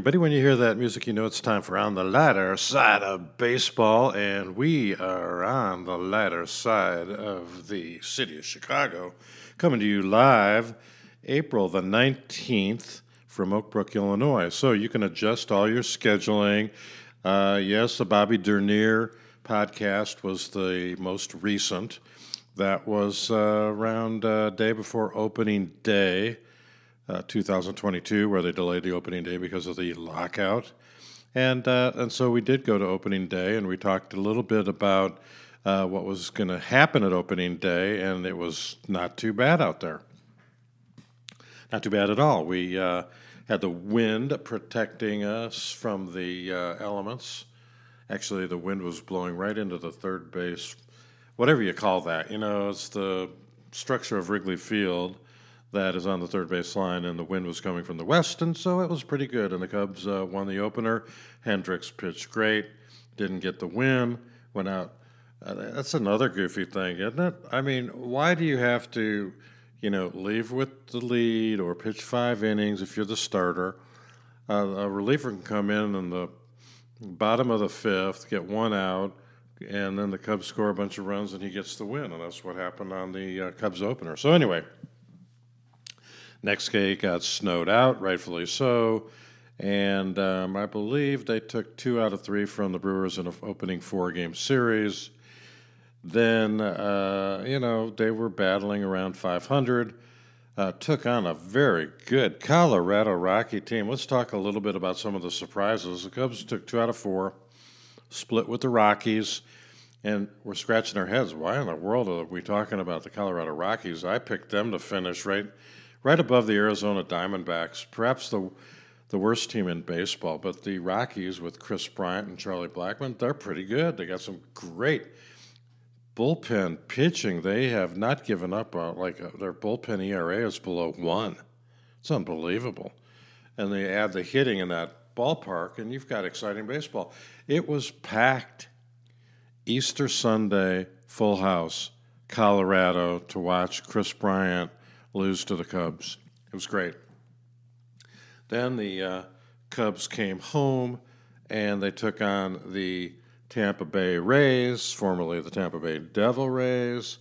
Everybody, when you hear that music, you know it's time for On the Lighter Side of Baseball, and we are on the lighter side of the city of Chicago, coming to you live April the 19th from Oak Brook, Illinois. So you can adjust all your scheduling. Uh, yes, the Bobby Dernier podcast was the most recent. That was uh, around uh, day before opening day uh, 2022, where they delayed the opening day because of the lockout. And, uh, and so we did go to opening day, and we talked a little bit about uh, what was going to happen at opening day, and it was not too bad out there. Not too bad at all. We uh, had the wind protecting us from the uh, elements. Actually, the wind was blowing right into the third base, whatever you call that. You know, it's the structure of Wrigley Field that is on the third base line, and the wind was coming from the west, and so it was pretty good. And the Cubs uh, won the opener. Hendricks pitched great, didn't get the win, went out. Uh, that's another goofy thing, isn't it? I mean, why do you have to, you know, leave with the lead or pitch five innings if you're the starter? Uh, a reliever can come in in the bottom of the fifth, get one out, and then the Cubs score a bunch of runs and he gets the win, and that's what happened on the uh, Cubs opener. So anyway. Next day got snowed out, rightfully so. And um, I believe they took two out of three from the Brewers in an opening four game series. Then, uh, you know, they were battling around 500. Uh, took on a very good Colorado Rocky team. Let's talk a little bit about some of the surprises. The Cubs took two out of four, split with the Rockies, and we're scratching our heads. Why in the world are we talking about the Colorado Rockies? I picked them to finish right right above the Arizona Diamondbacks, perhaps the the worst team in baseball. But the Rockies with Kris Bryant and Charlie Blackmon, they're pretty good. They got some great bullpen pitching. They have not given up. Uh, like uh, their bullpen ERA is below one. It's unbelievable. And they add the hitting in that ballpark, and you've got exciting baseball. It was packed. Easter Sunday, full house, Colorado to watch Kris Bryant lose to the Cubs. It was great. Then the uh, Cubs came home and they took on the Tampa Bay Rays, formerly the Tampa Bay Devil Rays.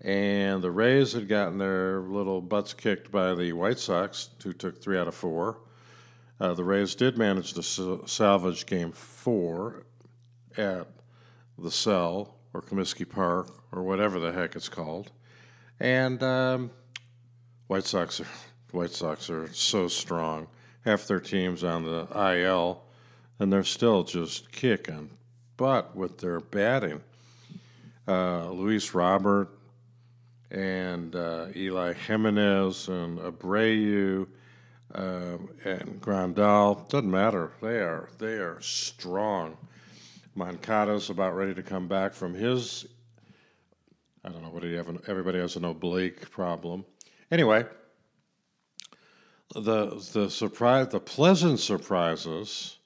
And the Rays had gotten their little butts kicked by the White Sox, who took three out of four. Uh, the Rays did manage to salvage game four at the Cell or Comiskey Park or whatever the heck it's called. And um, White Sox are White Sox are so strong. Half their teams on the IL, and they're still just kicking butt with their batting. Uh, Luis Robert and uh, Eloy Jimenez and Abreu uh, and Grandal doesn't matter. They are they are strong. Moncada's about ready to come back from his. I don't know what you have. Everybody has an oblique problem. Anyway, the the surprise, the pleasant surprises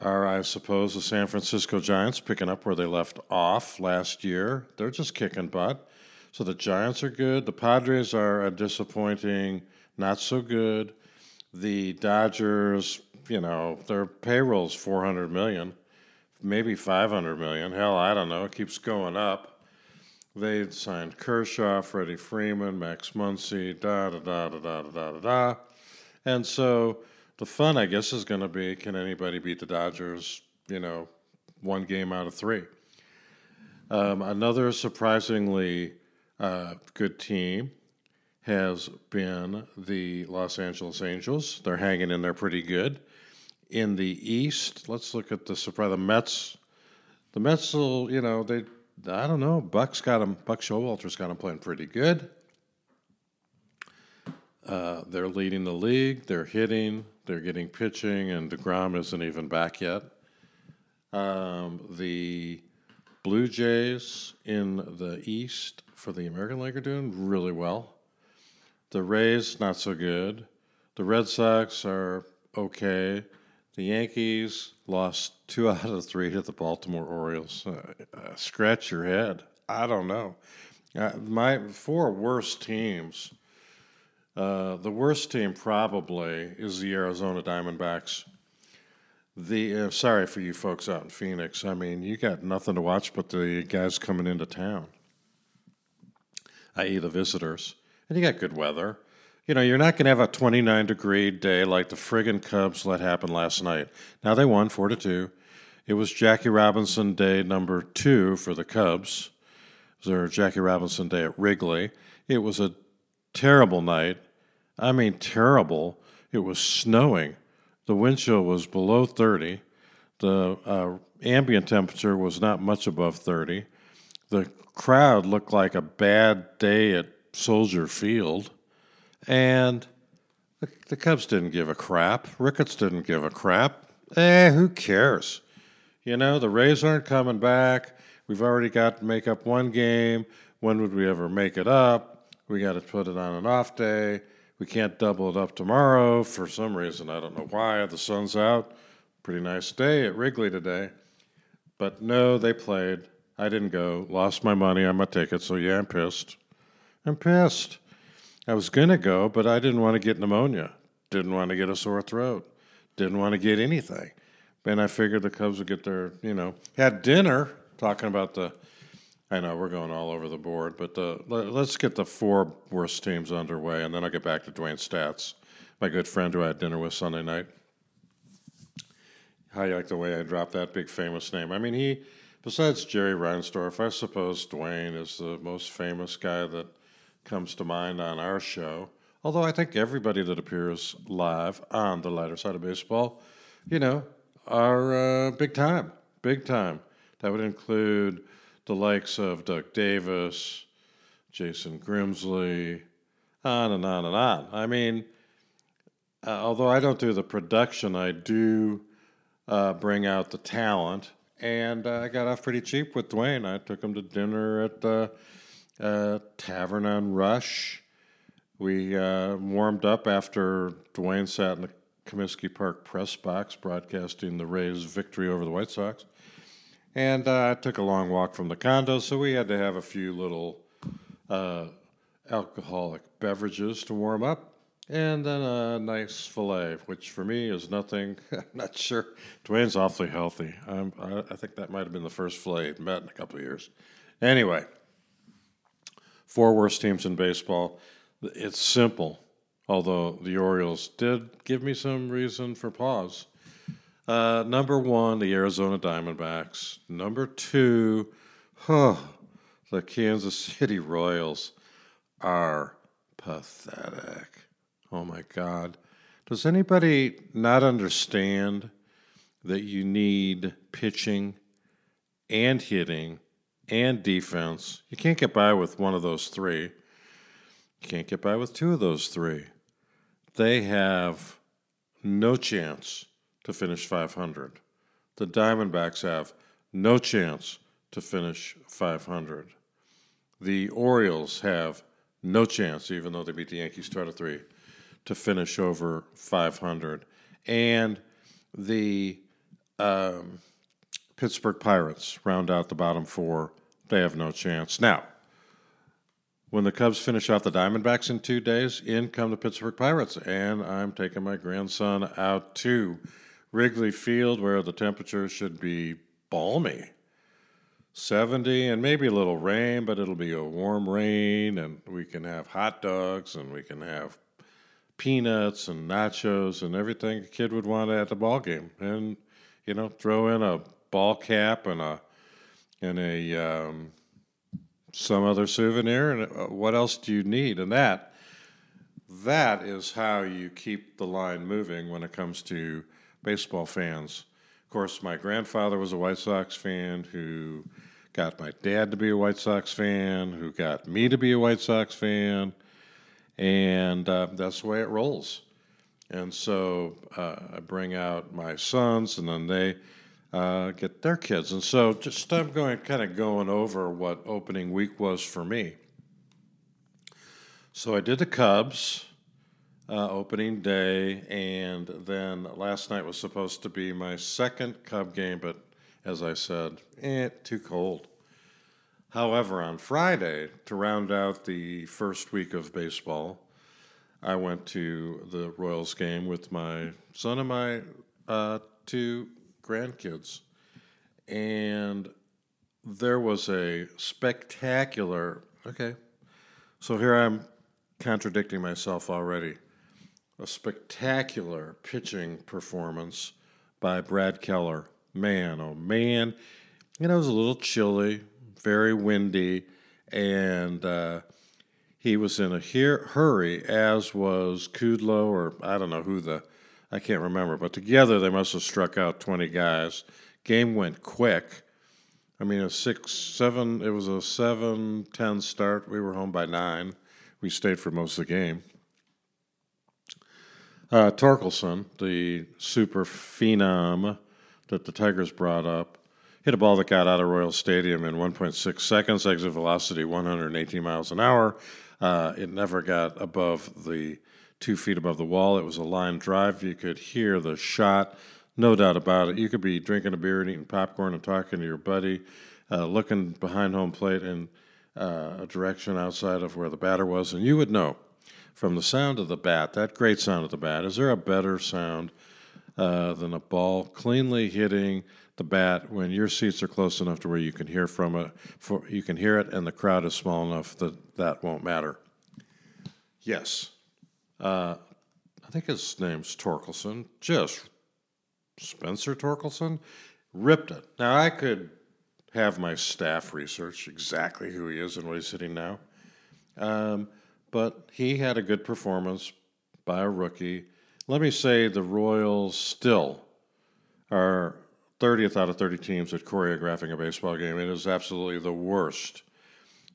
are, I suppose, the San Francisco Giants picking up where they left off last year. They're just kicking butt. So the Giants are good. The Padres are a disappointing, not so good. The Dodgers, you know, their payroll's four hundred million, maybe five hundred million. Hell, I don't know. It keeps going up. They signed Kershaw, Freddie Freeman, Max Muncy, da da da da da da da da. And so the fun, I guess, is going to be can anybody beat the Dodgers, you know, one game out of three? Um, another surprisingly uh, good team has been the Los Angeles Angels. They're hanging in there pretty good. In the East, let's look at the surprise. The Mets. The Mets will, you know, they I don't know. Buck's got him. Buck Showalter's got him playing pretty good. Uh, they're leading the league. They're hitting. They're getting pitching, and deGrom isn't even back yet. Um, the Blue Jays in the East for the American League are doing really well. The Rays not so good. The Red Sox are okay. The Yankees lost two out of three to the Baltimore Orioles. Uh, uh, scratch your head. I don't know. Uh, my four worst teams Uh, the worst team probably is the Arizona Diamondbacks. The uh, sorry for you folks out in Phoenix. I mean, you got nothing to watch but the guys coming into town, i.e., the visitors, and you got good weather. You know, you're not going to have a 29 degree day like the friggin' Cubs let happen last night. Now they won four to two. It was Jackie Robinson Day number two for the Cubs. It was their Jackie Robinson Day at Wrigley. It was a terrible night. I mean, terrible. It was snowing. The wind chill was below 30. The uh, ambient temperature was not much above 30. The crowd looked like a bad day at Soldier Field. And the, the Cubs didn't give a crap. Ricketts didn't give a crap. Eh, who cares? You know, the Rays aren't coming back. We've already got to make up one game. When would we ever make it up? We got to put it on an off day. We can't double it up tomorrow for some reason. I don't know why. The sun's out. Pretty nice day at Wrigley today. But no, they played. I didn't go. Lost my money on my ticket, so yeah, I'm pissed. I'm pissed. I was going to go, but I didn't want to get pneumonia. Didn't want to get a sore throat. Didn't want to get anything. And I figured the Cubs would get their, you know, had dinner talking about the I know we're going all over the board, but the, let, us get the four worst teams underway, and then I'll get back to Dwayne Staats, my good friend who I had dinner with Sunday night. How you like the way I dropped that big famous name? I mean, he, besides Jerry Reinsdorf, I suppose Dwayne is the most famous guy that comes to mind on our show. Although I think everybody that appears live on the lighter side of baseball, you know, are uh, big time, big time. That would include the likes of Doug Davis, Jason Grimsley, on and on and on. I mean, uh, although I don't do the production, I do uh, bring out the talent. And uh, I got off pretty cheap with Dwayne. I took him to dinner at the uh, Tavern on Rush. We uh, warmed up after Dwayne sat in the Comiskey Park press box broadcasting the Rays' victory over the White Sox. And uh, I took a long walk from the condo, so we had to have a few little uh, alcoholic beverages to warm up. And then a nice filet, which for me is nothing. I'm not sure. Dwayne's awfully healthy. I, I think that might have been the first filet he'd met in a couple of years. Anyway, four worst teams in baseball. It's simple, although the Orioles did give me some reason for pause. Uh, number one, the Arizona Diamondbacks. Number two, huh, the Kansas City Royals are pathetic. Oh my God. Does anybody not understand that you need pitching and hitting and defense? You can't get by with one of those three. You can't get by with two of those three. They have no chance to finish 500. The Diamondbacks have no chance to finish 500. The Orioles have no chance, even though they beat the Yankees 2 out of 3, to finish over 500. And the um, Pittsburgh Pirates round out the bottom four. They have no chance. Now, when the Cubs finish off the Diamondbacks in two days, in come the Pittsburgh Pirates. And I'm taking my grandson out to Wrigley Field, where the temperature should be balmy. 70 and maybe a little rain, but it'll be a warm rain, and we can have hot dogs and we can have peanuts and nachos and everything a kid would want at the ball game. And, you know, throw in a ball cap and a and a um, some other souvenir and uh, what else do you need and that that is how you keep the line moving when it comes to baseball fans. Of course, my grandfather was a White Sox fan who got my dad to be a White Sox fan, who got me to be a White Sox fan, and uh, that's the way it rolls. And so uh, I bring out my sons, and then they uh, get their kids. And so just I'm going kind of going over what opening week was for me. So I did the Cubs uh, opening day, and then last night was supposed to be my second Cub game, but as I said, eh, too cold. However, on Friday, to round out the first week of baseball, I went to the Royals game with my son and my uh, two grandkids, and there was a spectacular. Okay, so here I'm contradicting myself already. A spectacular pitching performance by Brad Keller. Man, oh man, you know it was a little chilly, very windy, and. Uh, he was in a hurry, as was Kudlow, or I don't know who the, I can't remember, but together they must have struck out 20 guys. Game went quick. I mean, a six, seven, it was a seven, ten start. We were home by nine. We stayed for most of the game. Uh, Torkelson, the super phenom that the Tigers brought up, hit a ball that got out of Royal Stadium in 1.6 seconds, exit velocity 118 miles an hour. Uh, it never got above the two feet above the wall. It was a line drive. You could hear the shot, no doubt about it. You could be drinking a beer and eating popcorn and talking to your buddy, uh, looking behind home plate in uh, a direction outside of where the batter was, and you would know from the sound of the bat, that great sound of the bat. Is there a better sound uh, than a ball cleanly hitting the bat when your seats are close enough to where you can hear from it, for, you can hear it, and the crowd is small enough that that won't matter. Yes, uh, I think his name's Torkelson. Just Spencer Torkelson ripped it. Now I could have my staff research exactly who he is and where he's sitting now, um, but he had a good performance by a rookie. Let me say the Royals still are 30th out of 30 teams at choreographing a baseball game. It is absolutely the worst,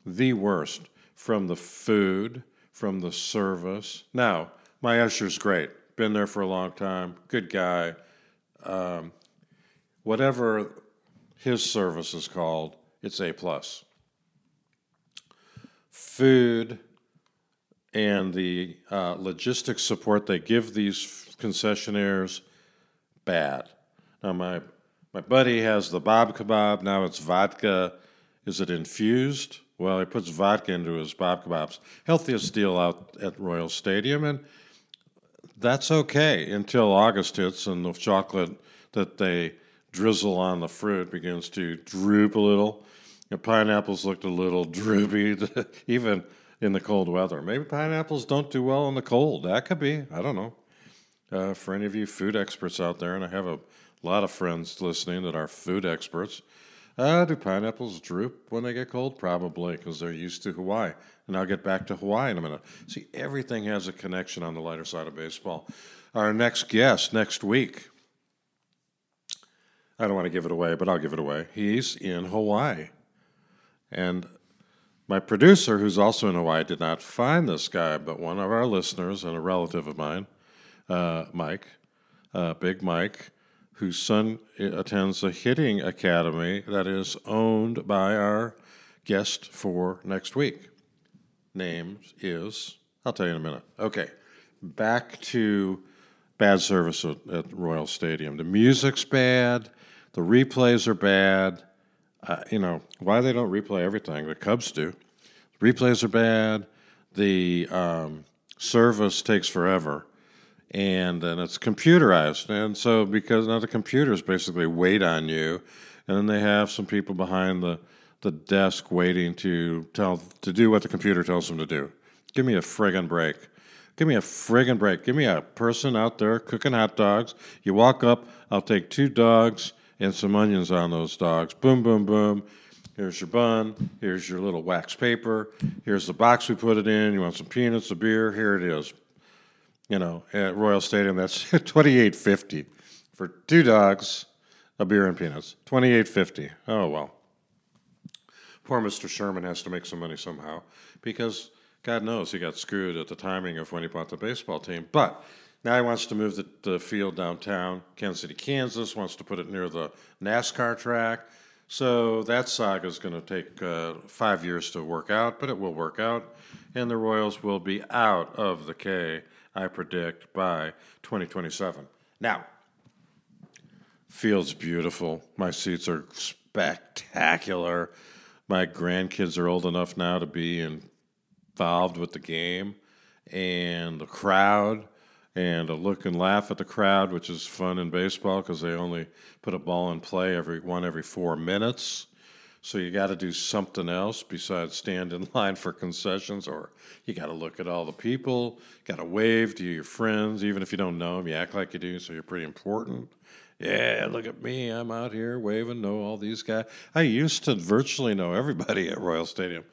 the worst from the food, from the service. Now, my usher's great. Been there for a long time. Good guy. Um, whatever his service is called, it's A plus. Food and the uh, logistics support they give these concessionaires, bad. Now my my buddy has the bob kebab. Now it's vodka. Is it infused? Well, he puts vodka into his bob kebabs. Healthiest deal out at Royal Stadium, and that's okay until August hits and the chocolate that they drizzle on the fruit begins to droop a little. The pineapples looked a little droopy, even in the cold weather. Maybe pineapples don't do well in the cold. That could be. I don't know. Uh, for any of you food experts out there, and I have a a lot of friends listening that are food experts. Uh, do pineapples droop when they get cold? Probably, because they're used to Hawaii. And I'll get back to Hawaii in a minute. See, everything has a connection on the lighter side of baseball. Our next guest next week, I don't want to give it away, but I'll give it away. He's in Hawaii. And my producer, who's also in Hawaii, did not find this guy, but one of our listeners and a relative of mine, uh, Mike, uh, Big Mike, whose son attends a hitting academy that is owned by our guest for next week. Name is, I'll tell you in a minute. Okay, back to bad service at, at Royal Stadium. The music's bad, the replays are bad. Uh, you know, why they don't replay everything, the Cubs do. The replays are bad, the um, service takes forever and then it's computerized. And so because now the computers basically wait on you, and then they have some people behind the the desk waiting to tell to do what the computer tells them to do. Give me a friggin' break. Give me a friggin' break. Give me a person out there cooking hot dogs. You walk up, I'll take two dogs and some onions on those dogs. Boom, boom, boom. Here's your bun. Here's your little wax paper. Here's the box we put it in. You want some peanuts, a beer? Here it is you know, at Royal Stadium, that's twenty eight fifty for two dogs, a beer and peanuts. Twenty eight fifty. Oh well. Poor Mr. Sherman has to make some money somehow because God knows he got screwed at the timing of when he bought the baseball team. But now he wants to move the, the field downtown. Kansas City, Kansas wants to put it near the NASCAR track. So that saga is going to take uh, five years to work out, but it will work out, and the Royals will be out of the K I predict, by 2027. Now, field's beautiful. My seats are spectacular. My grandkids are old enough now to be involved with the game. and the crowd and a look and laugh at the crowd, which is fun in baseball because they only put a ball in play every one every four minutes. So you got to do something else besides stand in line for concessions, or you got to look at all the people, got to wave to your friends, even if you don't know them. You act like you do, so you're pretty important. Yeah, look at me. I'm out here waving, know all these guys. I used to virtually know everybody at Royal Stadium.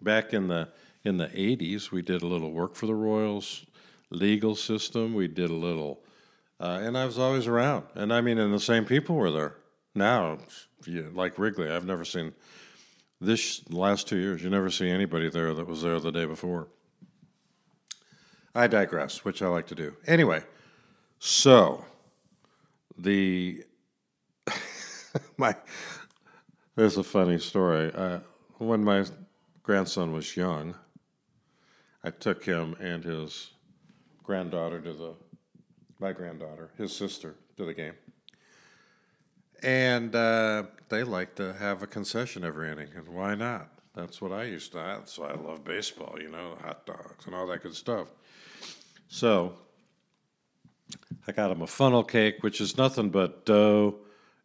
Back in the in the 80s, we did a little work for the Royals legal system. We did a little, uh, and I was always around. And I mean, and the same people were there. Now, like Wrigley, I've never seen this last two years. You never see anybody there that was there the day before. I digress, which I like to do. Anyway, so the my there's a funny story. Uh, when my grandson was young, I took him and his granddaughter to the my granddaughter, his sister, to the game. And uh, they like to have a concession every inning, and why not? That's what I used to. That's why I love baseball, you know, hot dogs and all that good stuff. So I got them a funnel cake, which is nothing but dough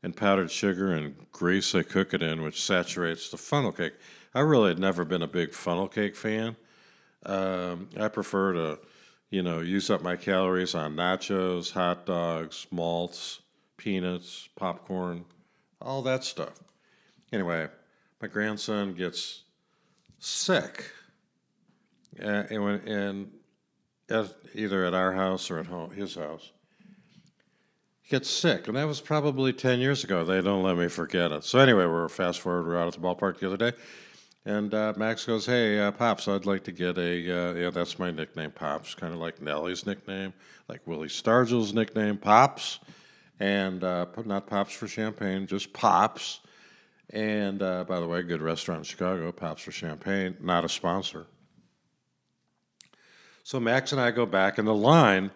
and powdered sugar and grease they cook it in, which saturates the funnel cake. I really had never been a big funnel cake fan. Um, I prefer to, you know, use up my calories on nachos, hot dogs, malts, peanuts, popcorn, all that stuff. Anyway, my grandson gets sick, and, when, and at, either at our house or at home, his house, he gets sick, and that was probably ten years ago. They don't let me forget it. So anyway, we're fast forward. We're out at the ballpark the other day, and uh, Max goes, "Hey, uh, pops, I'd like to get a uh, yeah, that's my nickname, pops, kind of like Nellie's nickname, like Willie Stargell's nickname, pops." And uh, not Pops for Champagne, just Pops. And uh, by the way, good restaurant in Chicago, Pops for Champagne, not a sponsor. So Max and I go back, and the line,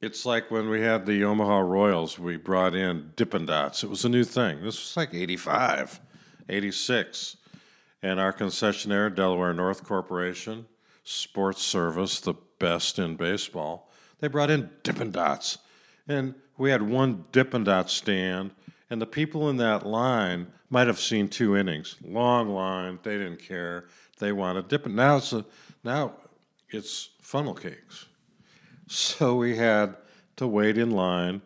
it's like when we had the Omaha Royals, we brought in Dippin' Dots. It was a new thing. This was like 85, 86. And our concessionaire, Delaware North Corporation, Sports Service, the best in baseball, they brought in Dippin' Dots. And we had one Dippin' Dot stand, and the people in that line might have seen two innings. Long line, they didn't care. They wanted Dippin'. Now it's a, now it's funnel cakes. So we had to wait in line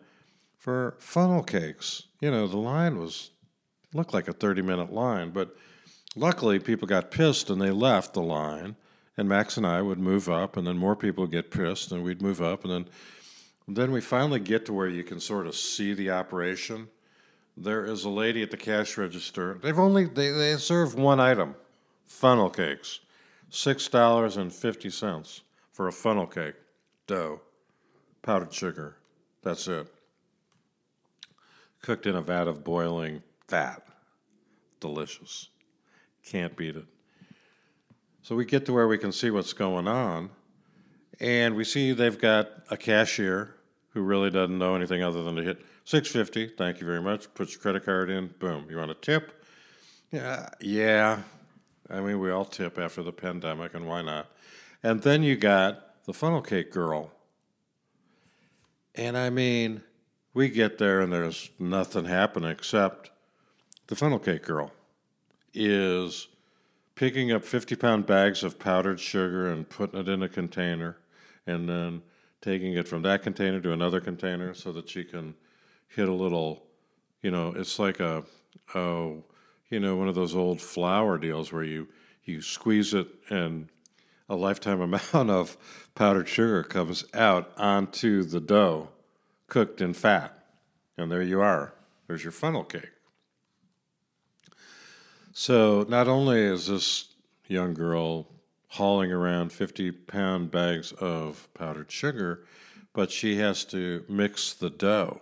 for funnel cakes. You know, the line was looked like a 30 minute line, but luckily people got pissed and they left the line. And Max and I would move up, and then more people would get pissed, and we'd move up, and then then we finally get to where you can sort of see the operation. There is a lady at the cash register. They've only they, they serve one item, funnel cakes. Six dollars and fifty cents for a funnel cake. Dough, powdered sugar. That's it. Cooked in a vat of boiling fat. Delicious. Can't beat it. So we get to where we can see what's going on and we see they've got a cashier who really doesn't know anything other than to hit 650 thank you very much. Puts your credit card in. Boom. You want a tip? Yeah yeah. I mean we all tip after the pandemic and why not? And then you got the funnel cake girl. And i mean we get there and there's nothing happening except the funnel cake girl is picking up 50 pound bags of powdered sugar and putting it in a container and then taking it from that container to another container so that she can hit a little, you know, it's like a, oh, you know, one of those old flour deals where you you squeeze it and a lifetime amount of powdered sugar comes out onto the dough, cooked in fat, and there you are. There's your funnel cake. So not only is this young girl hauling around 50 pound bags of powdered sugar, but she has to mix the dough.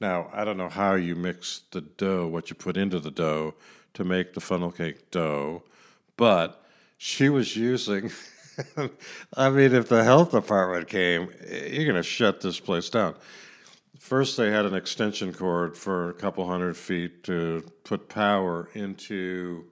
Now, I don't know how you mix the dough, what you put into the dough to make the funnel cake dough, but she was using. I mean, if the health department came, you're going to shut this place down. First, they had an extension cord for a couple hundred feet to put power into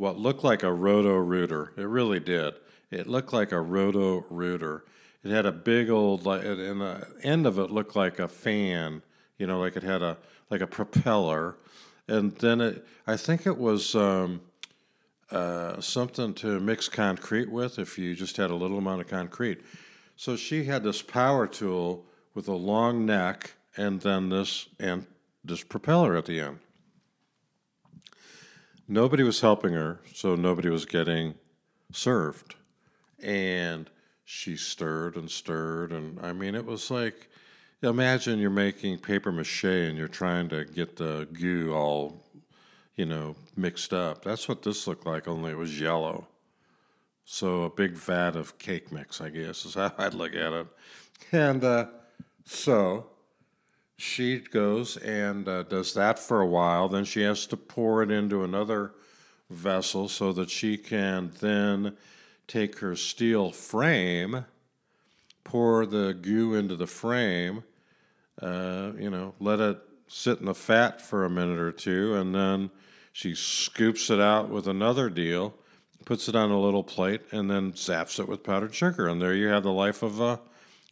what looked like a roto rooter. It really did. It looked like a roto rooter. It had a big old like, and the end of it looked like a fan. You know, like it had a like a propeller, and then it. I think it was. Um, uh, something to mix concrete with if you just had a little amount of concrete. So she had this power tool with a long neck and then this and this propeller at the end. Nobody was helping her, so nobody was getting served. And she stirred and stirred and I mean it was like imagine you're making paper mache and you're trying to get the goo all you know, mixed up. That's what this looked like, only it was yellow. So a big vat of cake mix, I guess, is how I'd look at it. And uh, so she goes and uh, does that for a while. Then she has to pour it into another vessel so that she can then take her steel frame, pour the goo into the frame, uh, you know, let it sit in the fat for a minute or two, and then she scoops it out with another deal, puts it on a little plate, and then zaps it with powdered sugar. And there you have the life of a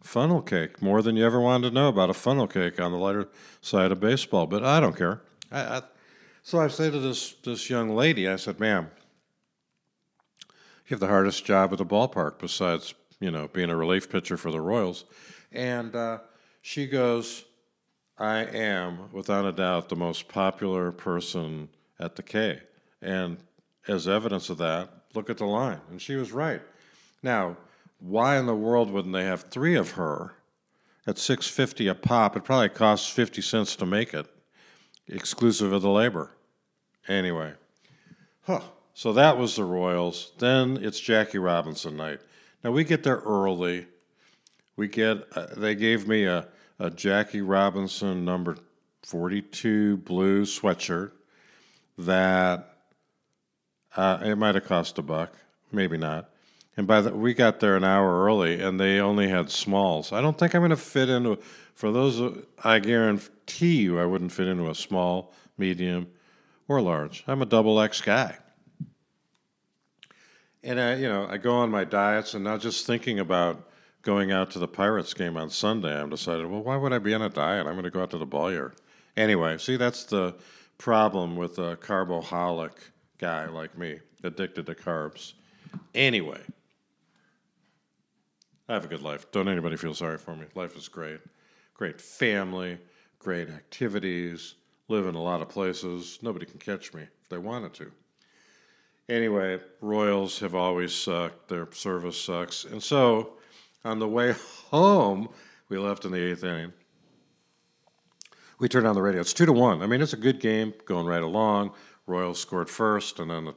funnel cake. More than you ever wanted to know about a funnel cake on the lighter side of baseball. But I don't care. I, I, so I say to this, this young lady, I said, ma'am, you have the hardest job at the ballpark besides, you know, being a relief pitcher for the Royals. And uh, she goes, I am, without a doubt, the most popular person at the K. And as evidence of that, look at the line. And she was right. Now, why in the world wouldn't they have three of her at 650 a pop? It probably costs 50 cents to make it, exclusive of the labor. Anyway, huh. So that was the Royals. Then it's Jackie Robinson night. Now we get there early. We get uh, they gave me a, a Jackie Robinson number 42 blue sweatshirt that uh, it might have cost a buck, maybe not. And by the we got there an hour early, and they only had smalls. I don't think I'm going to fit into. For those, I guarantee you, I wouldn't fit into a small, medium, or large. I'm a double X guy. And I, you know, I go on my diets, and now just thinking about going out to the Pirates game on Sunday, I'm decided, well, why would I be on a diet? I'm going to go out to the ball yard. Anyway, see, that's the problem with a carboholic guy like me, addicted to carbs. Anyway, I have a good life. Don't anybody feel sorry for me. Life is great. Great family, great activities, live in a lot of places. Nobody can catch me if they wanted to. Anyway, Royals have always sucked. Their service sucks. And so on the way home, we left in the eighth inning we turned on the radio. It's two to one. I mean, it's a good game going right along. Royals scored first, and then the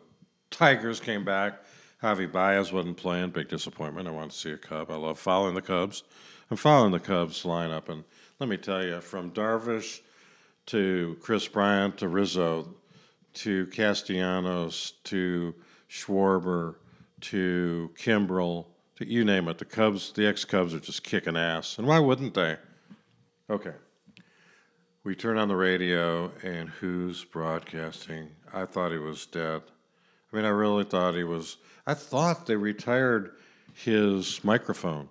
Tigers came back. Javy Baez wasn't playing. Big disappointment. I wanted to see a Cub. I love following the Cubs. I'm following the Cubs lineup, and let me tell you, from Darvish to Kris Bryant to Rizzo to Castellanos to Schwarber to Kimbrel to you name it, the Cubs, the ex-Cubs are just kicking ass, and why wouldn't they? Okay. We turn on the radio, and who's broadcasting? I thought he was dead. I mean, I really thought he was. I thought they retired his microphone.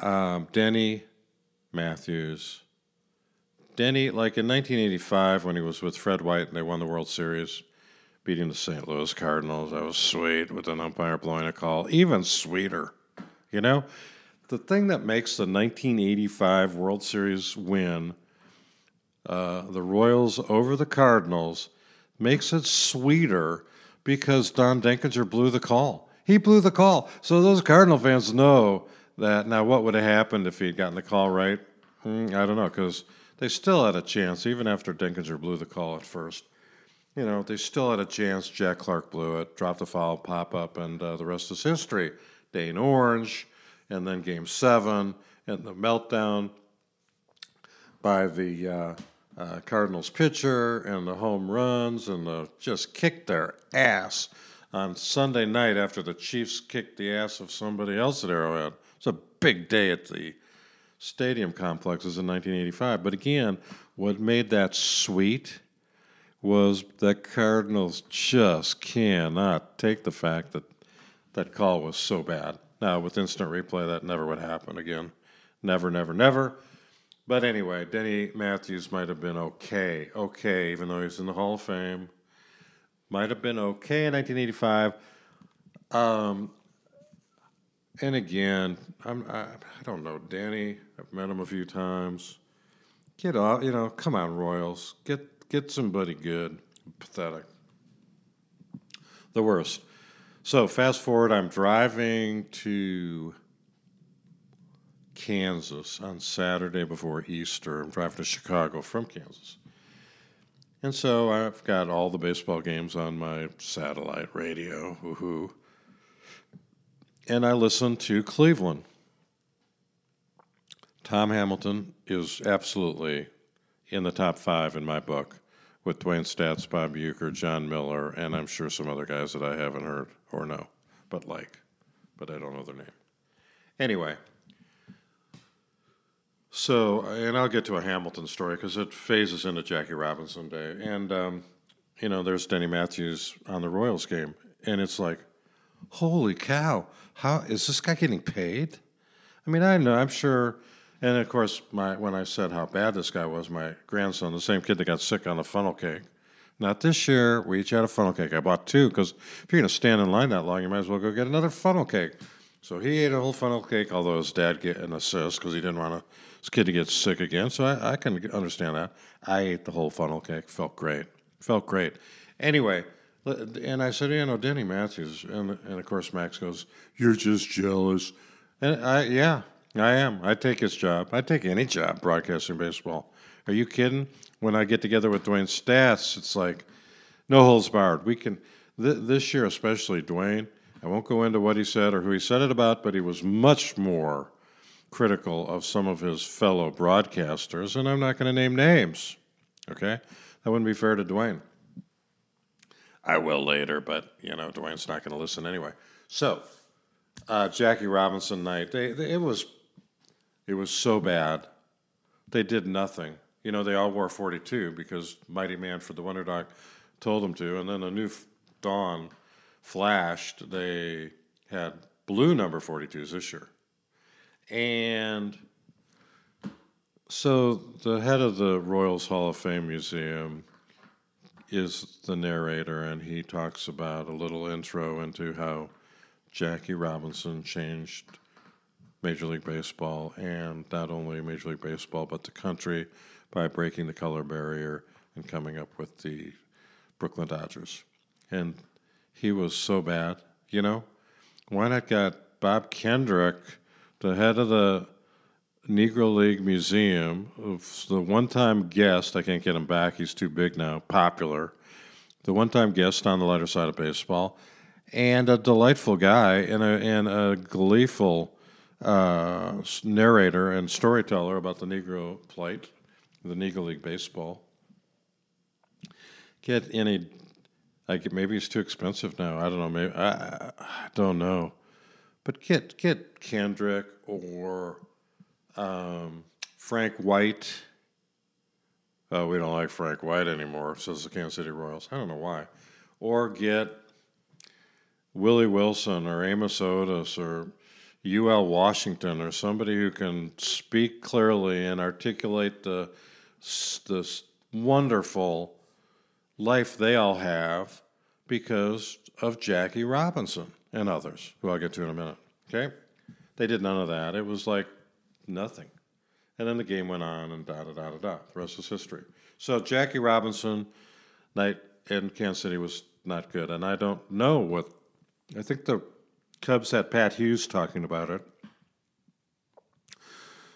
Um, Denny Matthews. Denny, like in 1985 when he was with Fred White and they won the World Series, beating the St. Louis Cardinals, that was sweet with an umpire blowing a call. Even sweeter, you know? The thing that makes the 1985 World Series win uh, the Royals over the Cardinals makes it sweeter because Don Denkinger blew the call. He blew the call. So those Cardinal fans know that. Now, what would have happened if he had gotten the call right? Mm, I don't know, because they still had a chance, even after Denkinger blew the call at first. You know, they still had a chance. Jack Clark blew it, dropped the foul, pop up, and uh, the rest is history. Dane Iorg, and then game seven, and the meltdown by the. Uh, uh, Cardinals pitcher and the home runs and the, just kicked their ass on Sunday night after the Chiefs kicked the ass of somebody else at Arrowhead. It's a big day at the stadium complexes in 1985. But again, what made that sweet was the Cardinals just cannot take the fact that that call was so bad. Now, with instant replay, that never would happen again. Never, never, never. But anyway, Denny Matthews might have been okay. Okay, even though he's in the Hall of Fame. Might have been okay in 1985. Um, and again, I'm, I, I don't know Danny. I've met him a few times. Get off, you know. Come on, Royals. Get get somebody good. Pathetic. The worst. So fast forward. I'm driving to Kansas on Saturday before Easter. I'm driving to Chicago from Kansas. And so I've got all the baseball games on my satellite radio. Woohoo and I listen to Cleveland. Tom Hamilton is absolutely in the top five in my book with Dwayne Staats, Bob Uecker, Jon Miller, and I'm sure some other guys that I haven't heard or know, but like, but I don't know their name. Anyway, so, and I'll get to a Hamilton story because it phases into Jackie Robinson Day. And, um, you know, there's Denny Matthews on the Royals game, and it's like, holy cow, how is this guy getting paid? I mean, I know, I'm sure. And of course, my when I said how bad this guy was, my grandson, the same kid that got sick on the funnel cake. Not this year. We each had a funnel cake. I bought two because if you're going to stand in line that long, you might as well go get another funnel cake. So he ate a whole funnel cake, although his dad get an assist because he didn't want his kid to get sick again. So I, I can understand that. I ate the whole funnel cake. Felt great. Felt great. Anyway, and I said, you know, Denny Matthews. And, and of course, Max goes, You're just jealous. And I, yeah, I am. I take his job. I take any job broadcasting baseball. Are you kidding? When I get together with Dwayne Staats, it's like no holds barred. We can, th- this year especially, Dwayne, I won't go into what he said or who he said it about, but he was much more critical of some of his fellow broadcasters, and I'm not going to name names. Okay? That wouldn't be fair to Dwayne. I will later, but you know, Dwayne's not going to listen anyway. So, uh, Jackie Robinson night, they, they, it was, it was so bad. They did nothing. You know, they all wore 42 because Mighty Manfred the Wonder Dog told them to, and then a new dawn flashed. They had blue number 42s this year, and so the head of the Royals Hall of Fame Museum is the narrator, and he talks about a little intro into how Jackie Robinson changed Major League Baseball, and not only Major League Baseball, but the country by breaking the color barrier and coming up with the Brooklyn Dodgers. And he was so bad, you know? Why not got Bob Kendrick, the head of the Negro League Museum, the one time guest, I can't get him back, he's too big now, popular, the one time guest on the lighter side of baseball, and a delightful guy and a, and a gleeful uh, narrator and storyteller about the Negro plight, the Negro League Baseball. Get any, like maybe it's too expensive now. I don't know. Maybe I, I don't know, but get get Kendrick or um, Frank White. Oh, we don't like Frank White anymore, says the Kansas City Royals. I don't know why. Or get Willie Wilson or Amos Otis or UL Washington or somebody who can speak clearly and articulate the this wonderful life they all have because of Jackie Robinson and others, who I'll get to in a minute. Okay? They did none of that. It was like nothing. And then the game went on and da da da da da. The rest is history. So Jackie Robinson night in Kansas City was not good. And I don't know what I think the Cubs had Pat Hughes talking about it.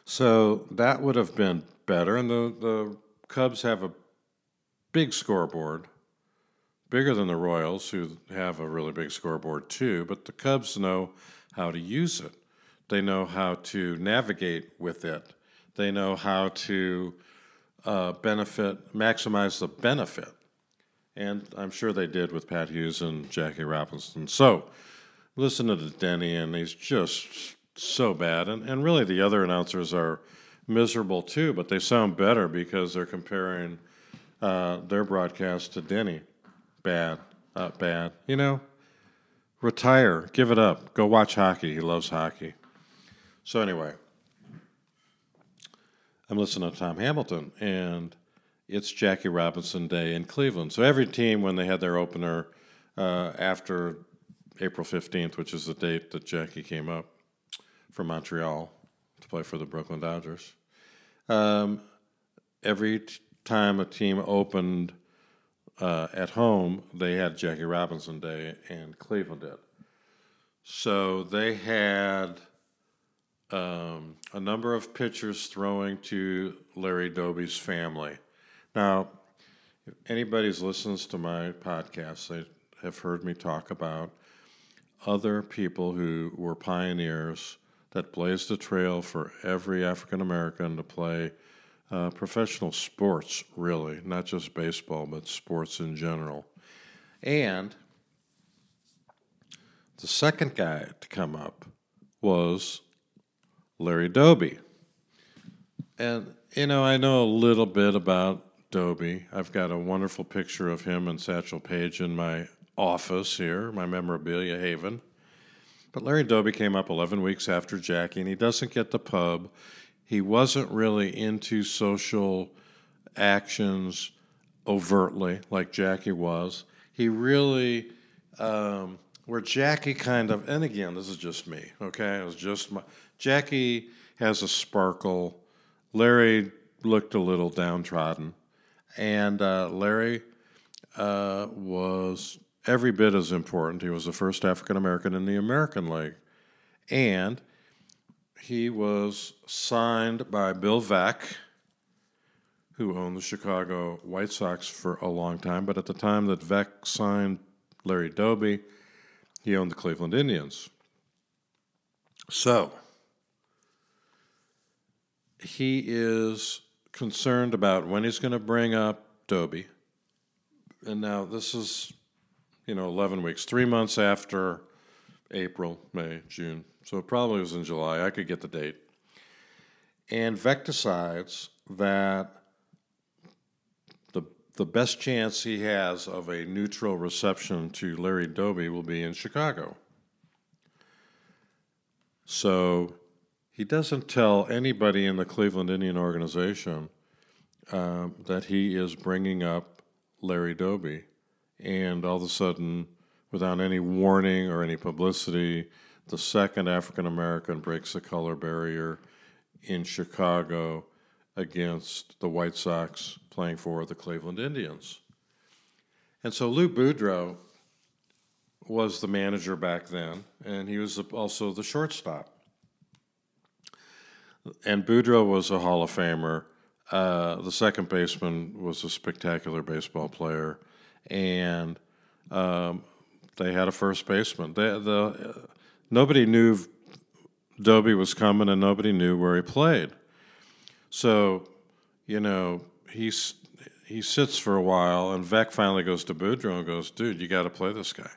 So that would have been better. And the, the Cubs have a big scoreboard, bigger than the Royals, who have a really big scoreboard too. But the Cubs know how to use it, they know how to navigate with it, they know how to uh, benefit, maximize the benefit. And I'm sure they did with Pat Hughes and Jackie Robinson. So, listen to the Denny, and he's just so bad. And, and really, the other announcers are miserable too, but they sound better because they're comparing uh, their broadcast to Denny. Bad, uh, bad. You know, retire, give it up, go watch hockey. He loves hockey. So anyway, I'm listening to Tom Hamilton, and it's Jackie Robinson Day in Cleveland. So every team, when they had their opener uh, after April 15th, which is the date that Jackie came up from Montreal to play for the Brooklyn Dodgers, um, every t- time a team opened uh, at home, they had Jackie Robinson Day, and Cleveland did. So they had um, a number of pitchers throwing to Larry Doby's family. Now, if anybody's listens to my podcast, they have heard me talk about other people who were pioneers that blazed the trail for every African American to play uh, professional sports, really, not just baseball, but sports in general. And the second guy to come up was Larry Doby. And, you know, I know a little bit about Doby. I've got a wonderful picture of him and Satchel Paige in my office here, my memorabilia haven. But Larry Doby came up 11 weeks after Jackie, and he doesn't get the pub. He wasn't really into social actions overtly like Jackie was. He really, um, where Jackie kind of, and again, this is just me, okay? It was just my, Jackie has a sparkle. Larry looked a little downtrodden. And uh, Larry uh, was every bit as important. He was the first African American in the American League. And he was signed by Bill Veeck, who owned the Chicago White Sox for a long time. But at the time that Veeck signed Larry Doby, he owned the Cleveland Indians. So, he is concerned about when he's going to bring up Doby. And now this is, you know, 11 weeks, three months after April, May, June. So it probably was in July. I could get the date. And Veeck decides that the, the best chance he has of a neutral reception to Larry Doby will be in Chicago. So he doesn't tell anybody in the Cleveland Indian organization um, that he is bringing up Larry Doby. And all of a sudden, without any warning or any publicity, the second African American breaks the color barrier in Chicago against the White Sox playing for the Cleveland Indians. And so Lou Boudreau was the manager back then, and he was also the shortstop. And Boudreau was a Hall of Famer. Uh, the second baseman was a spectacular baseball player, and um, they had a first baseman. They, the, nobody knew Doby was coming, and nobody knew where he played. So, you know, he's he sits for a while, and Veeck finally goes to Boudreau and goes, "Dude, you got to play this guy."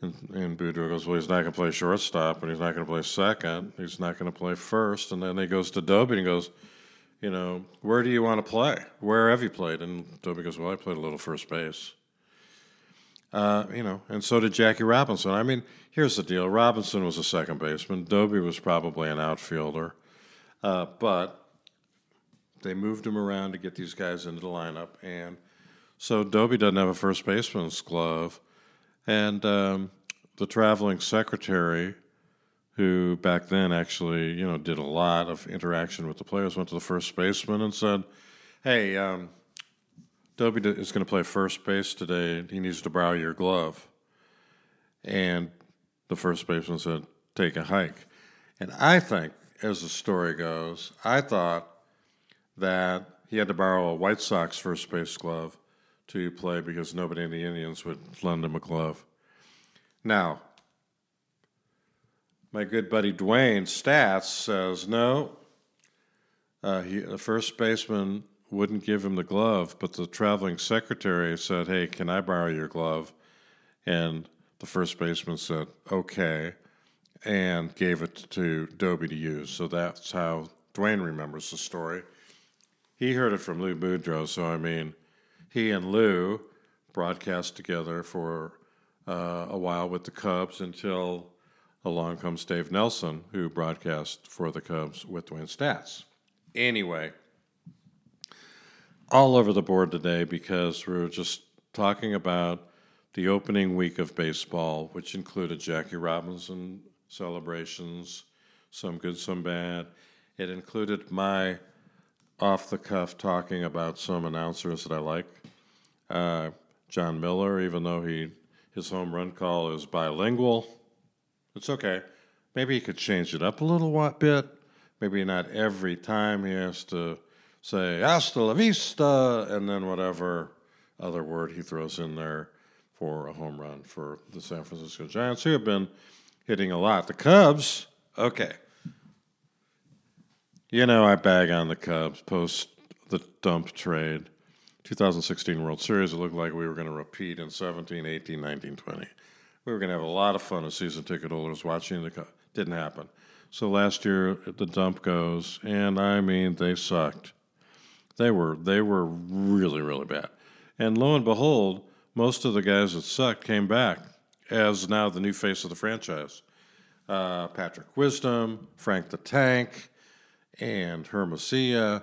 And, and Boudreau goes, "Well, he's not going to play shortstop, and he's not going to play second. He's not going to play first. And then he goes to Doby and goes, "You know, where do you want to play? Where have you played?" And Doby goes, "Well, I played a little first base." Uh, you know, and so did Jackie Robinson. I mean, here's the deal: Robinson was a second baseman. Doby was probably an outfielder, uh, but they moved him around to get these guys into the lineup, and so Doby doesn't have a first baseman's glove, and um, the traveling secretary, who back then actually you know did a lot of interaction with the players, went to the first baseman and said, "Hey." Um, Doby is going to play first base today. He needs to borrow your glove. And the first baseman said, Take a hike. And I think, as the story goes, I thought that he had to borrow a White Sox first base glove to play because nobody in the Indians would lend him a glove. Now, my good buddy Dwayne Staats says no. Uh, he, the first baseman wouldn't give him the glove, but the traveling secretary said, Hey, can I borrow your glove? And the first baseman said, Okay, and gave it to Doby to use. So that's how Dwayne remembers the story. He heard it from Lou Boudreau, so I mean, he and Lou broadcast together for uh, a while with the Cubs until along comes Dave Nelson, who broadcast for the Cubs with Dwayne Staats. Anyway, all over the board today because we are just talking about the opening week of baseball, which included Jackie Robinson celebrations, some good, some bad. It included my off the cuff talking about some announcers that I like. Uh, Jon Miller, even though he his home run call is bilingual, it's okay. Maybe he could change it up a little bit. Maybe not every time he has to say hasta la vista and then whatever other word he throws in there for a home run for the San Francisco Giants, who have been hitting a lot. The Cubs, okay. You know, I bag on the Cubs post the dump trade. 2016 World Series, it looked like we were going to repeat in 17, 18, 19, 20. We were going to have a lot of fun as season ticket holders watching the Cubs. Didn't happen. So last year the dump goes, and I mean they sucked. They were they were really really bad. And lo and behold, most of the guys that sucked came back as now the new face of the franchise. Uh, Patrick Wisdom, Frank the Tank, and Hermosillo,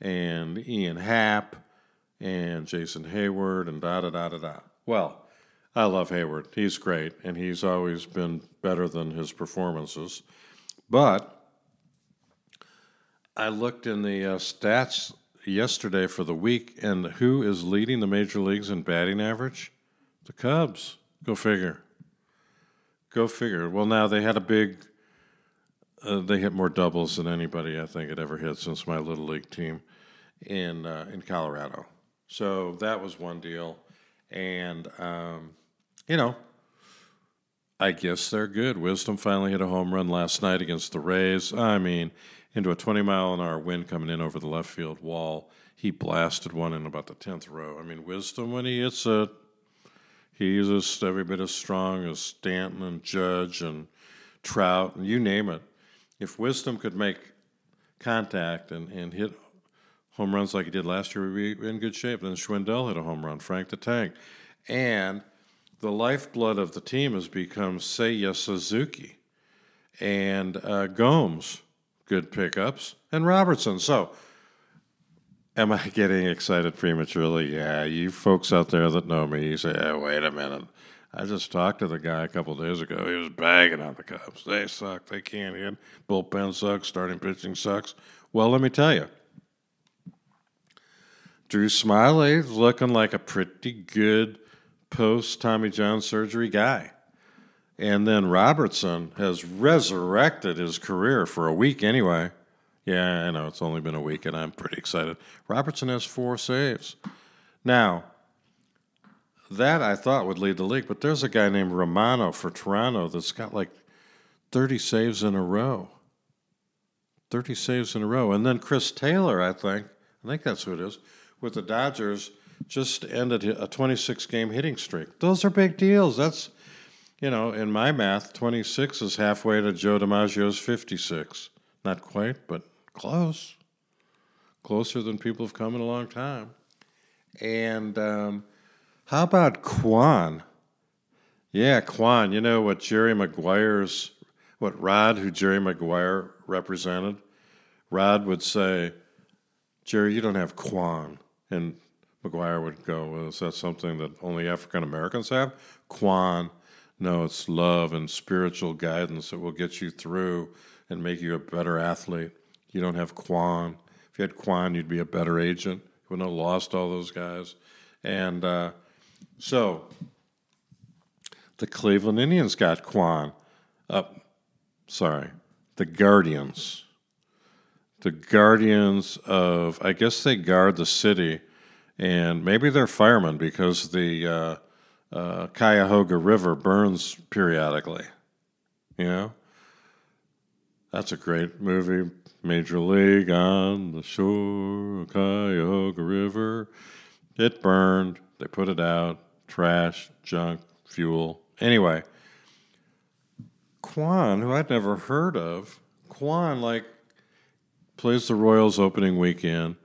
and Ian Happ, and Jason Heyward, and da da da da da. Well, I love Heyward. He's great, and he's always been better than his performances. But I looked in the uh, stats yesterday for the week, and who is leading the major leagues in batting average? The Cubs. Go figure. Go figure. Well, now they had a big. Uh, they hit more doubles than anybody I think had ever hit since my little league team in uh, in Colorado. So that was one deal, and um, you know, I guess they're good. Wisdom finally hit a home run last night against the Rays. I mean, into a 20 mile an hour wind coming in over the left field wall. He blasted one in about the 10th row. I mean, Wisdom, when he hits it, he's just every bit as strong as Stanton and Judge and Trout and you name it. If Wisdom could make contact and, and hit home runs like he did last year, we'd be in good shape. Then Schwindel hit a home run, Frank the Tank. And the lifeblood of the team has become Seiya Suzuki and uh, Gomes good pickups, and Robertson. So, am I getting excited prematurely? Yeah, you folks out there that know me, you say, hey, wait a minute. I just talked to the guy a couple days ago. He was bagging on the Cubs. They suck. They can't hit. Bullpen sucks. Starting pitching sucks. Well, let me tell you. Drew Smyly is looking like a pretty good post Tommy John surgery guy. And then Robertson has resurrected his career for a week anyway. Yeah, I know it's only been a week, and I'm pretty excited. Robertson has four saves. Now, that I thought would lead the league, but there's a guy named Romano for Toronto that's got like 30 saves in a row. 30 saves in a row. And then Chris Taylor, I think, I think that's who it is, with the Dodgers, just ended a 26 game hitting streak. Those are big deals. That's you know, in my math, 26 is halfway to Joe DiMaggio's 56. Not quite, but close. Closer than people have come in a long time. And um, how about Kwan? Yeah, Kwan. You know what Jerry Maguire's, what Rod, who Jerry Maguire represented? Rod would say, Jerry, you don't have Kwan. And Maguire would go, well, is that something that only African Americans have? Kwan. No, it's love and spiritual guidance that will get you through and make you a better athlete. You don't have Kwan. If you had Kwan, you'd be a better agent. You wouldn't have lost all those guys. And uh, so the Cleveland Indians got Kwan. Uh, sorry, the Guardians. The Guardians of, I guess they guard the city, and maybe they're firemen because the. Uh, uh, Cuyahoga River burns periodically. You know? That's a great movie. Major League on the shore of Cuyahoga River. It burned. They put it out. Trash, junk, fuel. Anyway, Kwan, who I'd never heard of, Kwan, like, plays the Royals opening weekend,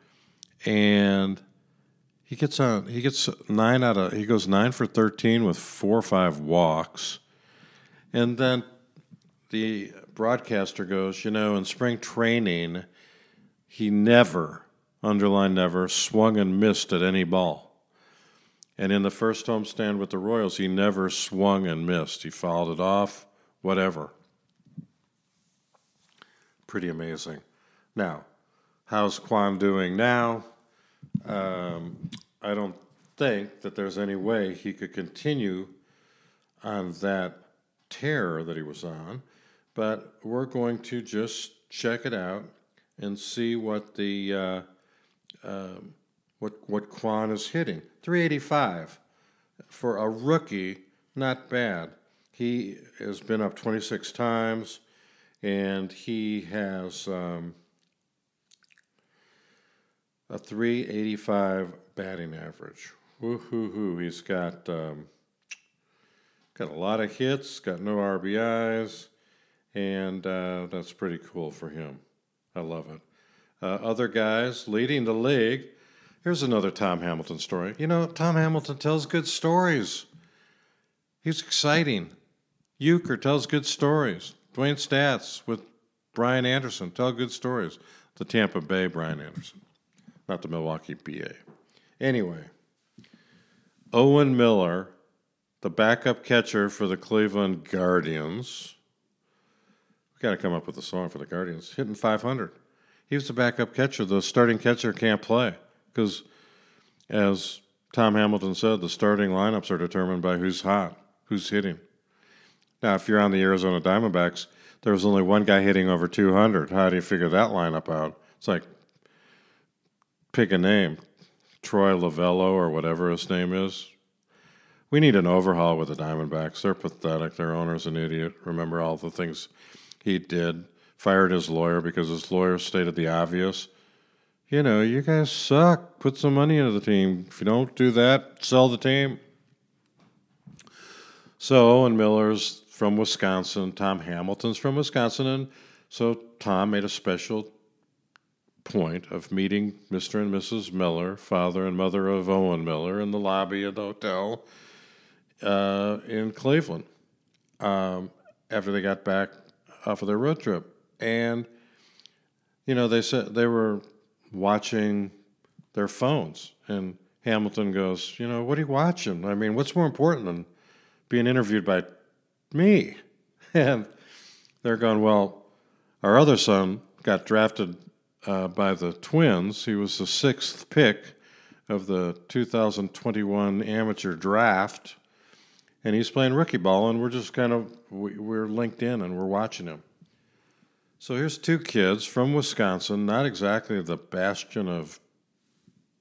and he gets on. He gets nine out of. He goes nine for thirteen with four or five walks, and then the broadcaster goes, you know, in spring training, he never, underline never, swung and missed at any ball. And in the first homestand with the Royals, he never swung and missed. He fouled it off, whatever. Pretty amazing. Now, how's Kwan doing now? Um, I don't think that there's any way he could continue on that tear that he was on, but we're going to just check it out and see what the uh, uh, what what Kwan is hitting. 385 for a rookie, not bad. He has been up 26 times, and he has um, a 385 batting average. Woo hoo hoo! He's got um, got a lot of hits, got no RBIs, and uh, that's pretty cool for him. I love it. Uh, other guys leading the league. Here's another Tom Hamilton story. You know, Tom Hamilton tells good stories. He's exciting. Uecker tells good stories. Dwayne Staats with Brian Anderson tell good stories. The Tampa Bay Brian Anderson, not the Milwaukee BA. Anyway, Owen Miller, the backup catcher for the Cleveland Guardians. We got to come up with a song for the Guardians. Hitting 500. He was the backup catcher. The starting catcher can't play because, as Tom Hamilton said, the starting lineups are determined by who's hot, who's hitting. Now, if you're on the Arizona Diamondbacks, there was only one guy hitting over 200. How do you figure that lineup out? It's like pick a name, Troy Lovullo or whatever his name is. We need an overhaul with the Diamondbacks. They're pathetic. Their owner's an idiot. Remember all the things he did. Fired his lawyer because his lawyer stated the obvious. You know, you guys suck. Put some money into the team. If you don't do that, sell the team. So Owen Miller's from Wisconsin. Tom Hamilton's from Wisconsin, and so Tom made a special point of meeting Mr. and Mrs. Miller, father and mother of Owen Miller, in the lobby of the hotel uh, in Cleveland um, after they got back off of their road trip. And, you know, they said they were watching their phones. And Hamilton goes, You know, what are you watching? I mean, what's more important than being interviewed by me? And they're going, Well, our other son got drafted uh, by the Twins. He was the sixth pick of the 2021 amateur draft, and he's playing rookie ball. And we're just kind of we, we're linked in and we're watching him. So here's two kids from Wisconsin, not exactly the bastion of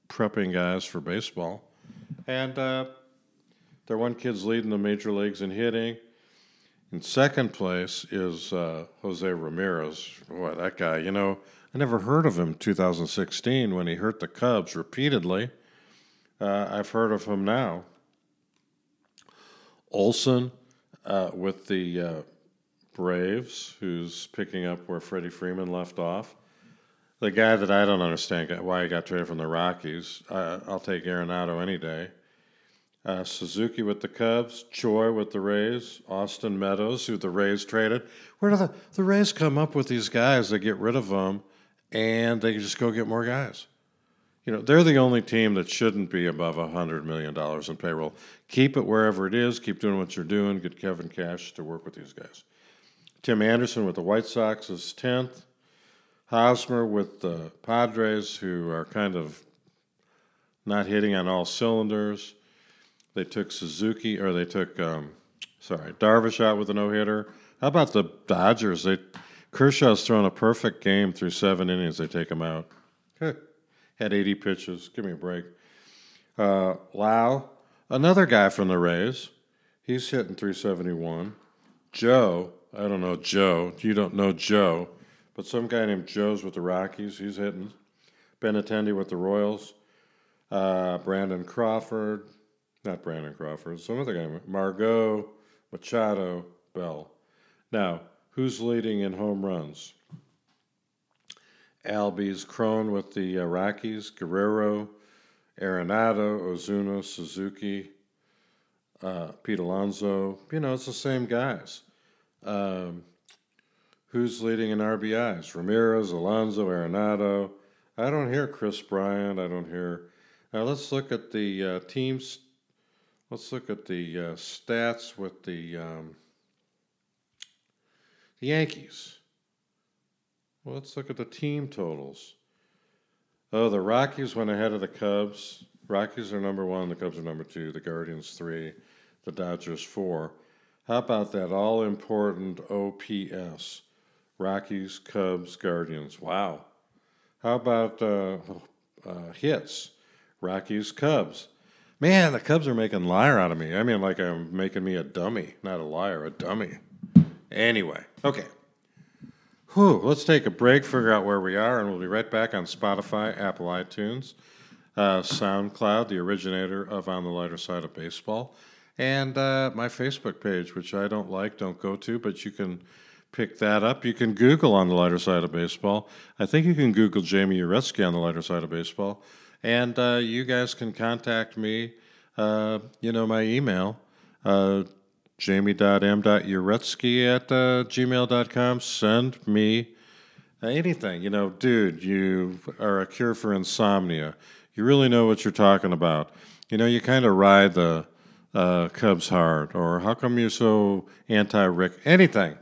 prepping guys for baseball, and uh, their one kid's leading the major leagues in hitting. In second place is uh, Jose Ramirez. Boy, that guy, you know, I never heard of him 2016 when he hurt the Cubs repeatedly. Uh, I've heard of him now. Olson uh, with the uh, Braves, who's picking up where Freddie Freeman left off. The guy that I don't understand why he got traded from the Rockies, I'll take Arenado any day. Uh, Suzuki with the Cubs, Choi with the Rays, Austin Meadows, who the Rays traded. Where do the, the Rays come up with these guys? They get rid of them and they just go get more guys. You know, they're the only team that shouldn't be above $100 million in payroll. Keep it wherever it is. Keep doing what you're doing. Get Kevin Cash to work with these guys. Tim Anderson with the White Sox is 10th. Hosmer with the Padres, who are kind of not hitting on all cylinders. They took Suzuki, or they took, um, sorry, Darvish out with a no hitter. How about the Dodgers? They Kershaw's thrown a perfect game through seven innings. They take him out. Had 80 pitches. Give me a break. Uh, Lowe, another guy from the Rays. He's hitting 371. Joe, I don't know Joe. You don't know Joe, but some guy named Joe's with the Rockies. He's hitting. Benintendi with the Royals. Uh, Brandon Crawford, not Brandon Crawford, some other guy. Margot, Machado, Bell. Now, Who's leading in home runs? Albies, Cron with the uh, Rockies, Guerrero, Arenado, Ozuna, Suzuki, uh, Pete Alonso. You know, it's the same guys. Um, who's leading in RBIs? Ramirez, Alonso, Arenado. I don't hear Kris Bryant. I don't hear. Now let's look at the uh, teams. Let's look at the uh, stats with the um, the Yankees. Well, let's look at the team totals. Oh, the Rockies went ahead of the Cubs. Rockies are number one, the Cubs are number two, the Guardians three, the Dodgers four. How about that all important OPS? Rockies, Cubs, Guardians. Wow. How about uh, uh, hits? Rockies, Cubs. Man, the Cubs are making liar out of me. I mean, like I'm making me a dummy, not a liar, a dummy. Anyway, okay. Whew, let's take a break, figure out where we are, and we'll be right back on Spotify, Apple iTunes, uh, SoundCloud, the originator of On the Lighter Side of Baseball, and uh, my Facebook page, which I don't like, don't go to, but you can pick that up. You can Google On the Lighter Side of Baseball. I think you can Google Jamie Uretsky on the Lighter Side of Baseball, and uh, you guys can contact me. Uh, you know my email. Jamie.m.uretsky at uh, gmail.com. Send me anything. You know, dude, you are a cure for insomnia. You really know what you're talking about. You know, you kind of ride the uh, Cubs hard, or how come you're so anti Rick? Anything.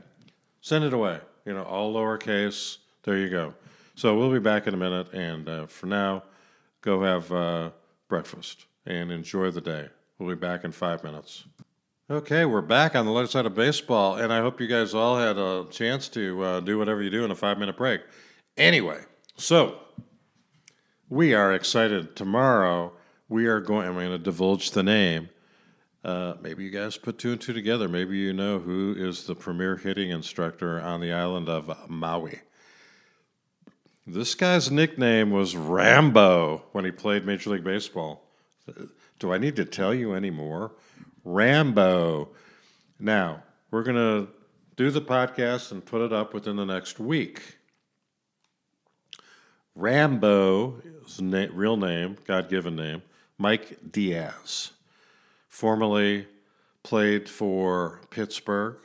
Send it away. You know, all lowercase. There you go. So we'll be back in a minute, and uh, for now, go have uh, breakfast and enjoy the day. We'll be back in five minutes. Okay, we're back on the lighter side of baseball, and I hope you guys all had a chance to uh, do whatever you do in a five minute break. Anyway, so we are excited. Tomorrow, we are going, I'm going to divulge the name. Uh, maybe you guys put two and two together. Maybe you know who is the premier hitting instructor on the island of Maui. This guy's nickname was Rambo when he played Major League Baseball. Do I need to tell you any more? Rambo. Now, we're going to do the podcast and put it up within the next week. Rambo, his na- real name, God given name, Mike Diaz, formerly played for Pittsburgh,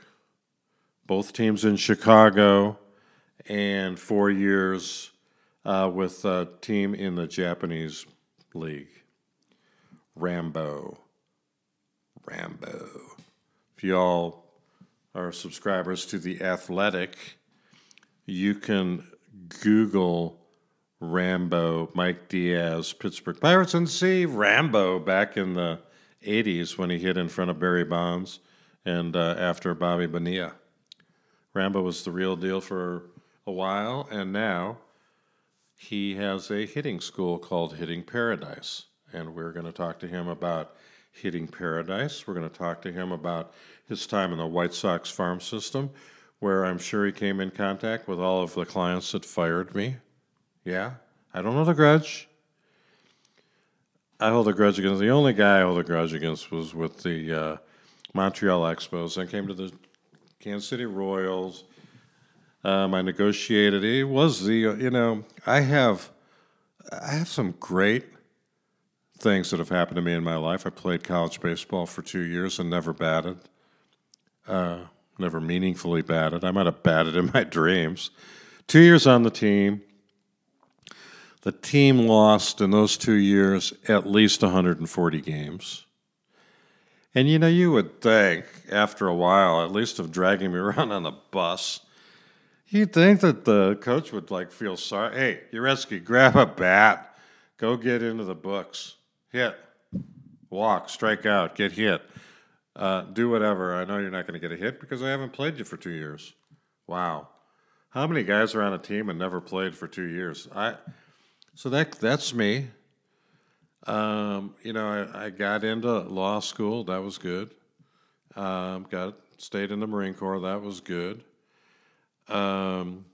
both teams in Chicago, and four years uh, with a team in the Japanese league. Rambo. Rambo. If y'all are subscribers to The Athletic, you can Google Rambo, Mike Diaz, Pittsburgh Pirates, and see Rambo back in the 80s when he hit in front of Barry Bonds and uh, after Bobby Bonilla. Rambo was the real deal for a while, and now he has a hitting school called Hitting Paradise. And we're going to talk to him about hitting paradise. We're going to talk to him about his time in the White Sox farm system, where I'm sure he came in contact with all of the clients that fired me. Yeah, I don't hold a grudge. I hold a grudge against the only guy I hold a grudge against was with the uh, Montreal Expos. I came to the Kansas City Royals. Um, I negotiated. It was the you know I have I have some great things that have happened to me in my life. I played college baseball for two years and never batted, uh, never meaningfully batted. I might have batted in my dreams. Two years on the team. The team lost in those two years at least 140 games. And you know, you would think after a while, at least of dragging me around on the bus, you'd think that the coach would like feel sorry. Hey, Uretsky, grab a bat, go get into the books hit, walk, strike out, get hit, uh, do whatever. I know you're not going to get a hit because I haven't played you for two years. Wow, how many guys are on a team and never played for two years? I so that that's me. Um, you know, I, I, got into law school. That was good. Um, got stayed in the Marine Corps. That was good. Um,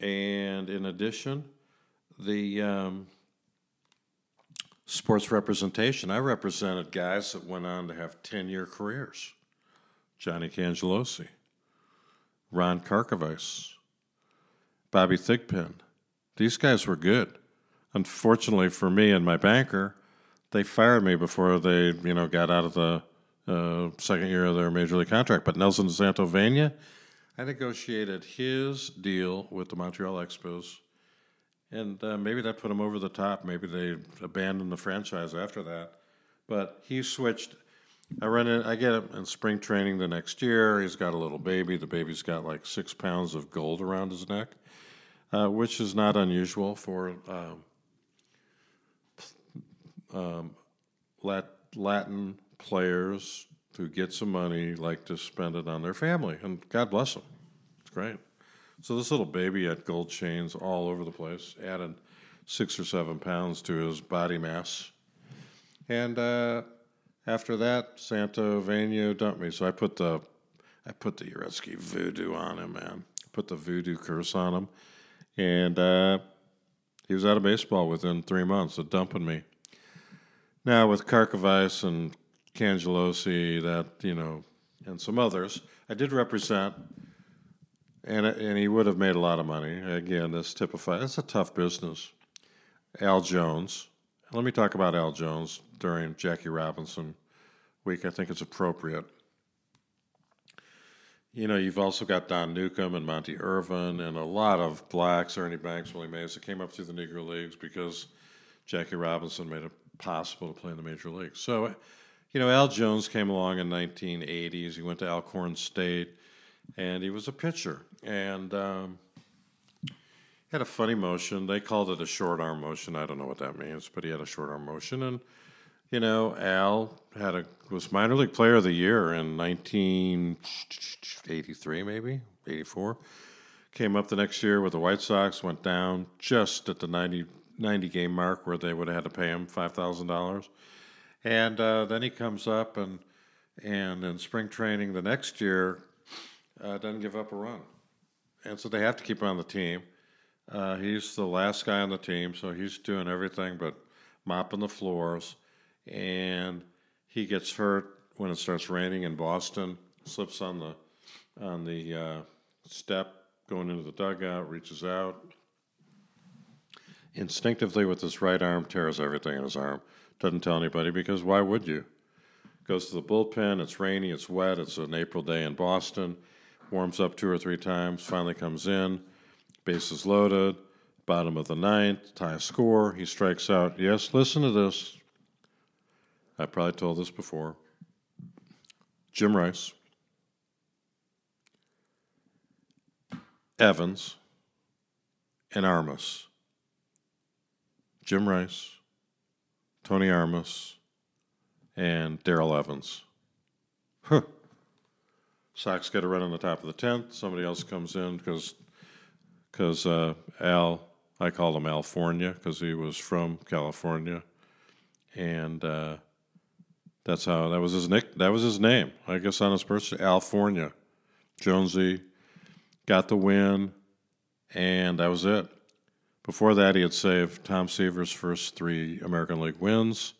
and in addition, the um, sports representation, I represented guys that went on to have 10 year careers Johnny Cangelosi, Ron Karkovice, Bobby Thigpen. These guys were good. unfortunately for me and my banker, they fired me before they you know got out of the uh, second year of their major league contract. But Nelson Santovenia, I negotiated his deal with the Montreal Expos, and uh, maybe that put him over the top. Maybe they abandoned the franchise after that. But he switched. I run it. I get him in spring training the next year. He's got a little baby. The baby's got like six pounds of gold around his neck, uh, which is not unusual for um, um, Lat- Latin players who get some money like to spend it on their family, and God bless them. It's great. So this little baby had gold chains all over the place, added six or seven pounds to his body mass, and uh, after that, Santovenia dumped me. So I put the I put the Uretsky voodoo on him, man. Put the voodoo curse on him, and uh, he was out of baseball within three months of dumping me. Now with Karkovice and Cangelosi, that you know, and some others, I did represent, and and he would have made a lot of money. Again, this typified. It's a tough business. Al Jones. Let me talk about Al Jones during Jackie Robinson week. I think it's appropriate. You know, you've also got Don Newcombe and Monte Irvin and a lot of blacks, Ernie Banks, Willie Mays, that came up through the Negro Leagues because Jackie Robinson made it possible to play in the major leagues. So, you know, Al Jones came along in 1980s. He went to Alcorn State, and he was a pitcher. And um, had a funny motion. They called it a short arm motion. I don't know what that means, but he had a short arm motion. And you know, Al had a was minor league player of the year in 1983, maybe 84. Came up the next year with the White Sox. Went down just at the 90, 90 game mark where they would have had to pay him five thousand dollars. And uh, then he comes up and and in spring training the next year uh, doesn't give up a run, and so they have to keep him on the team. Uh, he's the last guy on the team, so he's doing everything but mopping the floors. And he gets hurt when it starts raining in Boston. Slips on the on the uh, step going into the dugout, reaches out. Instinctively, with his right arm, tears everything in his arm. Doesn't tell anybody because why would you? Goes to the bullpen. It's rainy. It's wet. It's an April day in Boston. Warms up two or three times. Finally comes in bases loaded, bottom of the ninth, tie score. He strikes out. Yes, listen to this. I probably told this before. Jim Rice, Evans, and Armas. Jim Rice, Tony Armas, and Darrell Evans. Huh. Sox get a run on the top of the 10th. Somebody else comes in because because uh, Al, I called him Alfornia because he was from California, and uh, that's how that was his nick. That was his name, I guess, on his birth Alfornia. Jonesy got the win, and that was it. Before that, he had saved Tom Seaver's first three American League wins,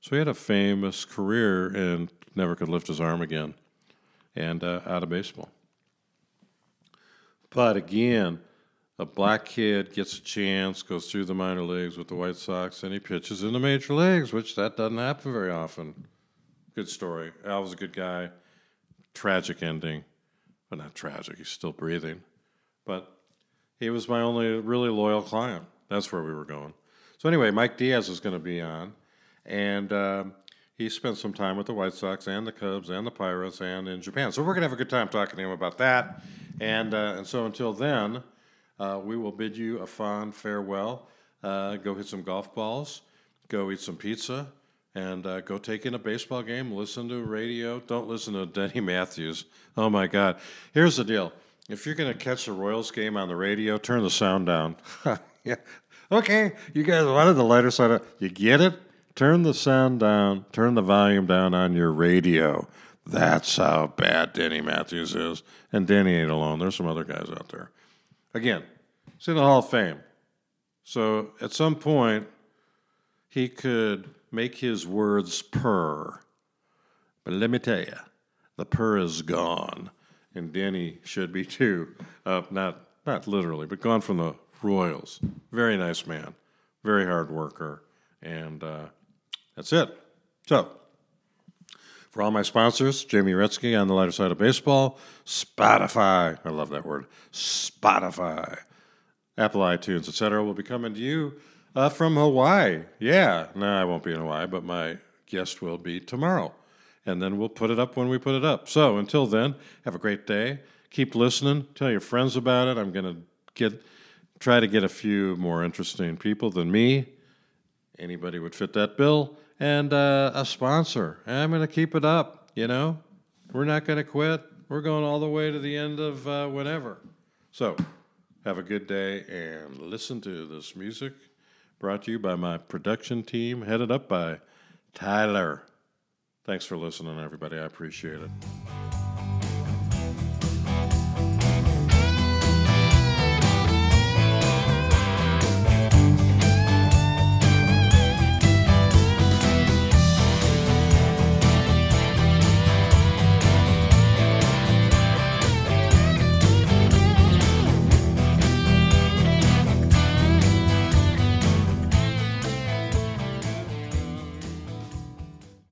so he had a famous career and never could lift his arm again, and uh, out of baseball. But again, a black kid gets a chance, goes through the minor leagues with the White Sox, and he pitches in the major leagues, which that doesn't happen very often. Good story. Al was a good guy. Tragic ending, but not tragic. He's still breathing. But he was my only really loyal client. That's where we were going. So anyway, Mike Diaz is going to be on, and um, he spent some time with the White Sox and the Cubs and the Pirates and in Japan. So we're going to have a good time talking to him about that. And uh, and so until then. Uh, we will bid you a fond farewell. Uh, go hit some golf balls, go eat some pizza, and uh, go take in a baseball game. Listen to radio. Don't listen to Denny Matthews. Oh my God. Here's the deal if you're going to catch the Royals game on the radio, turn the sound down. yeah. Okay, you guys wanted the lighter side. Of, you get it? Turn the sound down, turn the volume down on your radio. That's how bad Denny Matthews is. And Denny ain't alone. There's some other guys out there. Again, it's in the Hall of Fame. So at some point, he could make his words purr. But let me tell you, the purr is gone. And Denny should be too. Uh, not, not literally, but gone from the Royals. Very nice man. very hard worker, and uh, that's it. So, for all my sponsors, Jamie Retzky on the lighter side of baseball, Spotify, I love that word, Spotify, Apple iTunes, etc., will be coming to you uh, from Hawaii. Yeah, no, I won't be in Hawaii, but my guest will be tomorrow. And then we'll put it up when we put it up. So until then, have a great day. Keep listening. Tell your friends about it. I'm going to get try to get a few more interesting people than me. Anybody would fit that bill. And uh, a sponsor. I'm going to keep it up. You know, we're not going to quit. We're going all the way to the end of uh, whenever. So, have a good day and listen to this music brought to you by my production team, headed up by Tyler. Thanks for listening, everybody. I appreciate it.